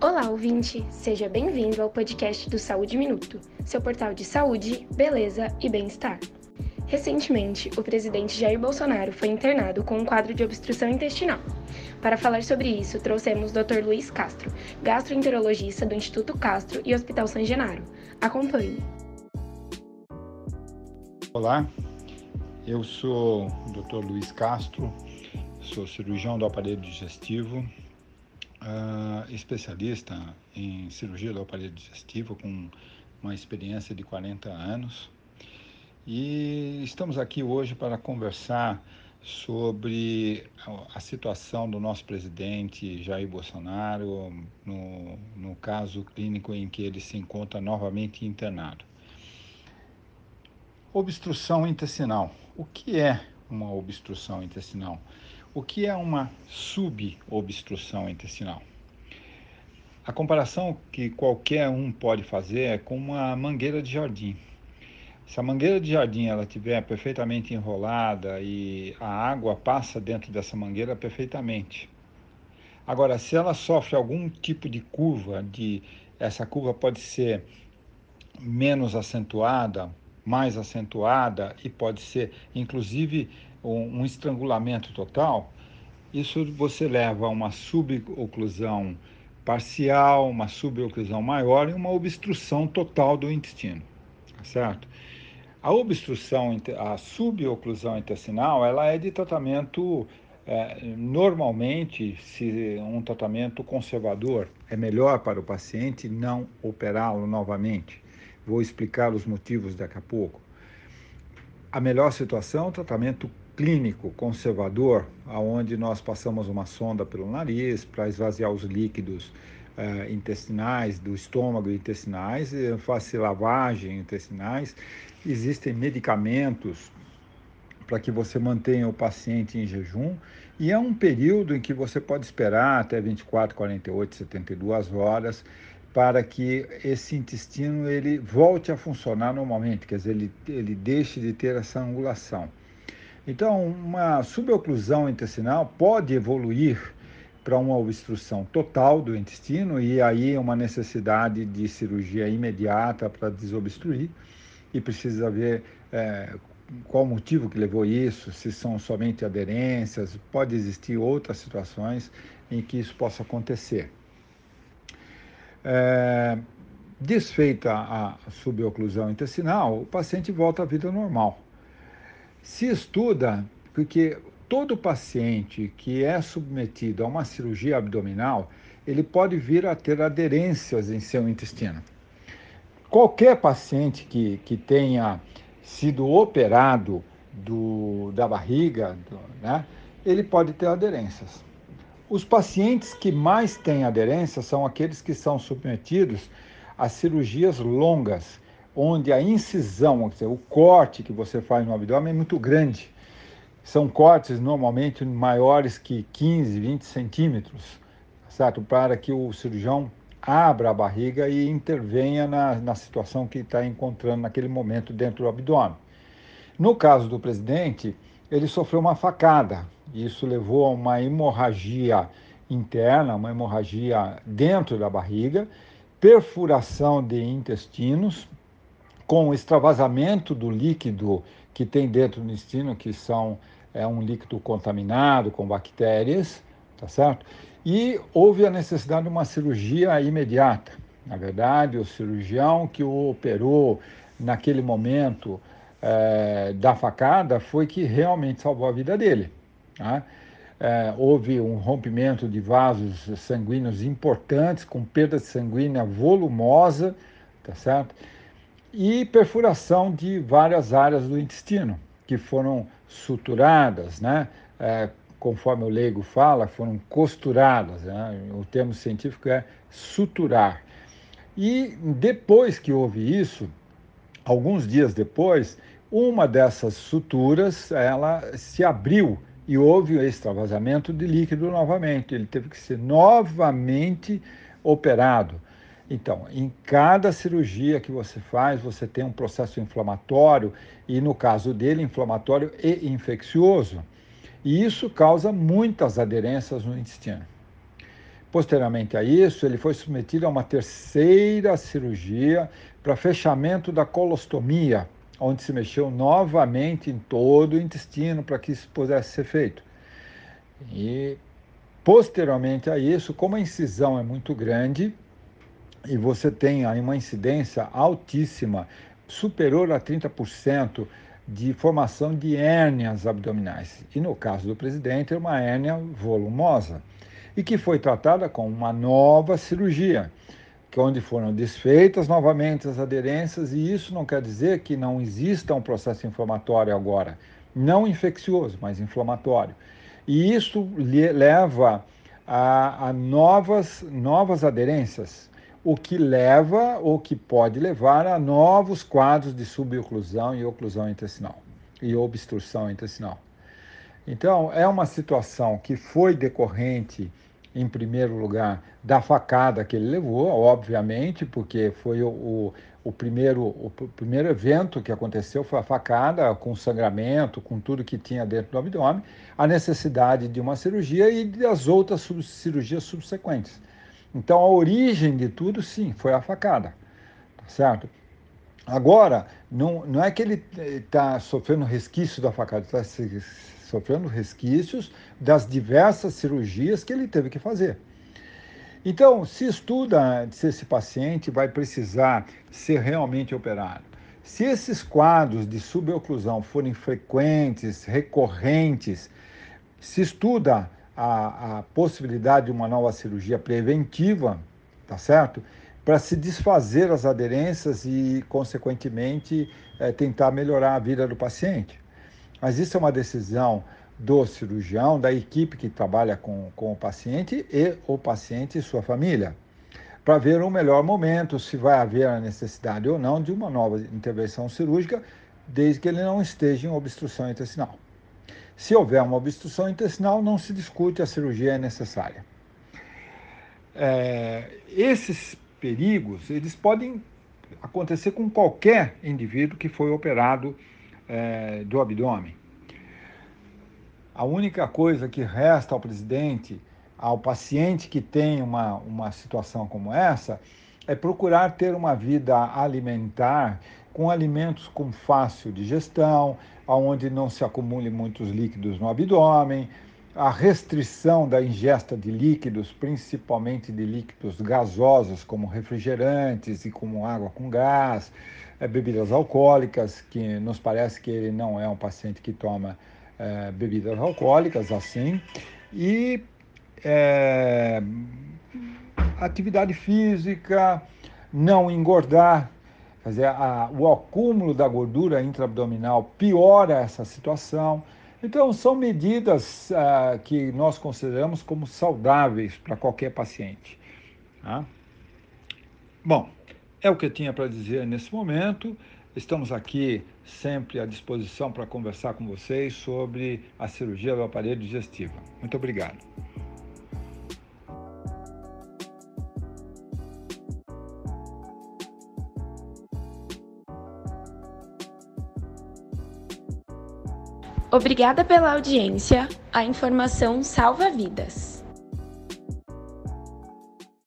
Olá, ouvinte! Seja bem-vindo ao podcast do Saúde Minuto, seu portal de saúde, beleza e bem-estar. Recentemente, o presidente Jair Bolsonaro foi internado com um quadro de obstrução intestinal. Para falar sobre isso, trouxemos o Dr. Luiz Castro, gastroenterologista do Instituto Castro e Hospital San Genaro. Acompanhe. Olá, eu sou o Dr. Luiz Castro, sou cirurgião do aparelho digestivo, uh, especialista em cirurgia do aparelho digestivo com uma experiência de 40 anos. E estamos aqui hoje para conversar sobre a situação do nosso presidente Jair Bolsonaro no, no caso clínico em que ele se encontra novamente internado. Obstrução intestinal. O que é uma obstrução intestinal? O que é uma subobstrução intestinal? A comparação que qualquer um pode fazer é com uma mangueira de jardim. Se a mangueira de jardim ela estiver perfeitamente enrolada e a água passa dentro dessa mangueira perfeitamente. Agora, se ela sofre algum tipo de curva, de essa curva pode ser menos acentuada, mais acentuada e pode ser inclusive um, um estrangulamento total, isso você leva a uma suboclusão parcial, uma suboclusão maior e uma obstrução total do intestino, tá certo? A obstrução, a suboclusão intestinal, ela é de tratamento é, normalmente, se um tratamento conservador é melhor para o paciente não operá-lo novamente. Vou explicar os motivos daqui a pouco. A melhor situação tratamento clínico conservador, aonde nós passamos uma sonda pelo nariz para esvaziar os líquidos uh, intestinais, do estômago e intestinais, faz lavagem intestinais. Existem medicamentos para que você mantenha o paciente em jejum e é um período em que você pode esperar até 24, 48, 72 horas para que esse intestino ele volte a funcionar normalmente, quer dizer, ele, ele deixe de ter essa angulação. Então, uma suboclusão intestinal pode evoluir para uma obstrução total do intestino e aí uma necessidade de cirurgia imediata para desobstruir e precisa ver é, qual o motivo que levou isso, se são somente aderências, pode existir outras situações em que isso possa acontecer. É, desfeita a suboclusão intestinal, o paciente volta à vida normal. Se estuda porque todo paciente que é submetido a uma cirurgia abdominal, ele pode vir a ter aderências em seu intestino. Qualquer paciente que, que tenha sido operado do, da barriga, do, né, ele pode ter aderências. Os pacientes que mais têm aderência são aqueles que são submetidos a cirurgias longas, onde a incisão, dizer, o corte que você faz no abdômen é muito grande. São cortes normalmente maiores que 15, 20 centímetros, certo? Para que o cirurgião abra a barriga e intervenha na, na situação que está encontrando naquele momento dentro do abdômen. No caso do presidente, ele sofreu uma facada. Isso levou a uma hemorragia interna, uma hemorragia dentro da barriga, perfuração de intestinos, com extravasamento do líquido que tem dentro do intestino, que são é um líquido contaminado com bactérias, tá certo? E houve a necessidade de uma cirurgia imediata. Na verdade, o cirurgião que o operou naquele momento é, da facada foi que realmente salvou a vida dele. Tá? É, houve um rompimento de vasos sanguíneos importantes, com perda sanguínea volumosa, tá certo? E perfuração de várias áreas do intestino que foram suturadas, né? É, conforme o leigo fala, foram costuradas. Né? O termo científico é suturar. E depois que houve isso, alguns dias depois, uma dessas suturas ela se abriu e houve o extravasamento de líquido novamente. Ele teve que ser novamente operado. Então, em cada cirurgia que você faz, você tem um processo inflamatório, e no caso dele, inflamatório e infeccioso. E isso causa muitas aderências no intestino. Posteriormente a isso, ele foi submetido a uma terceira cirurgia para fechamento da colostomia, onde se mexeu novamente em todo o intestino para que isso pudesse ser feito. E posteriormente a isso, como a incisão é muito grande e você tem aí uma incidência altíssima, superior a 30% de formação de hérnias abdominais. E no caso do presidente, é uma hérnia volumosa e que foi tratada com uma nova cirurgia, que onde foram desfeitas novamente as aderências, e isso não quer dizer que não exista um processo inflamatório agora, não infeccioso, mas inflamatório. E isso leva a, a novas, novas aderências, o que leva ou que pode levar a novos quadros de suboclusão e oclusão intestinal e obstrução intestinal. Então, é uma situação que foi decorrente em primeiro lugar, da facada que ele levou, obviamente, porque foi o, o, primeiro, o primeiro evento que aconteceu foi a facada, com sangramento, com tudo que tinha dentro do abdômen, a necessidade de uma cirurgia e das outras sub cirurgias subsequentes. Então, a origem de tudo, sim, foi a facada, tá certo? Agora, não, não é que ele está sofrendo resquício da facada, está sofrendo resquícios das diversas cirurgias que ele teve que fazer. Então, se estuda se esse paciente vai precisar ser realmente operado. Se esses quadros de suboclusão forem frequentes, recorrentes, se estuda a, a possibilidade de uma nova cirurgia preventiva, tá certo? Para se desfazer as aderências e, consequentemente, é, tentar melhorar a vida do paciente. Mas isso é uma decisão do cirurgião, da equipe que trabalha com, com o paciente e o paciente e sua família, para ver o melhor momento, se vai haver a necessidade ou não de uma nova intervenção cirúrgica, desde que ele não esteja em obstrução intestinal. Se houver uma obstrução intestinal, não se discute, a cirurgia é necessária. É, esses perigos, eles podem acontecer com qualquer indivíduo que foi operado é, do abdômen. A única coisa que resta ao presidente, ao paciente que tem uma, uma situação como essa, é procurar ter uma vida alimentar com alimentos com fácil digestão, onde não se acumule muitos líquidos no abdômen, a restrição da ingesta de líquidos, principalmente de líquidos gasosos, como refrigerantes e como água com gás, é, bebidas alcoólicas, que nos parece que ele não é um paciente que toma é, bebidas alcoólicas assim, e é, atividade física, não engordar, quer dizer, a, o acúmulo da gordura intraabdominal piora essa situação. Então, são medidas uh, que nós consideramos como saudáveis para qualquer paciente. Tá? Bom, é o que eu tinha para dizer nesse momento. Estamos aqui sempre à disposição para conversar com vocês sobre a cirurgia do aparelho digestivo. Muito obrigado. Obrigada pela audiência. A informação salva vidas.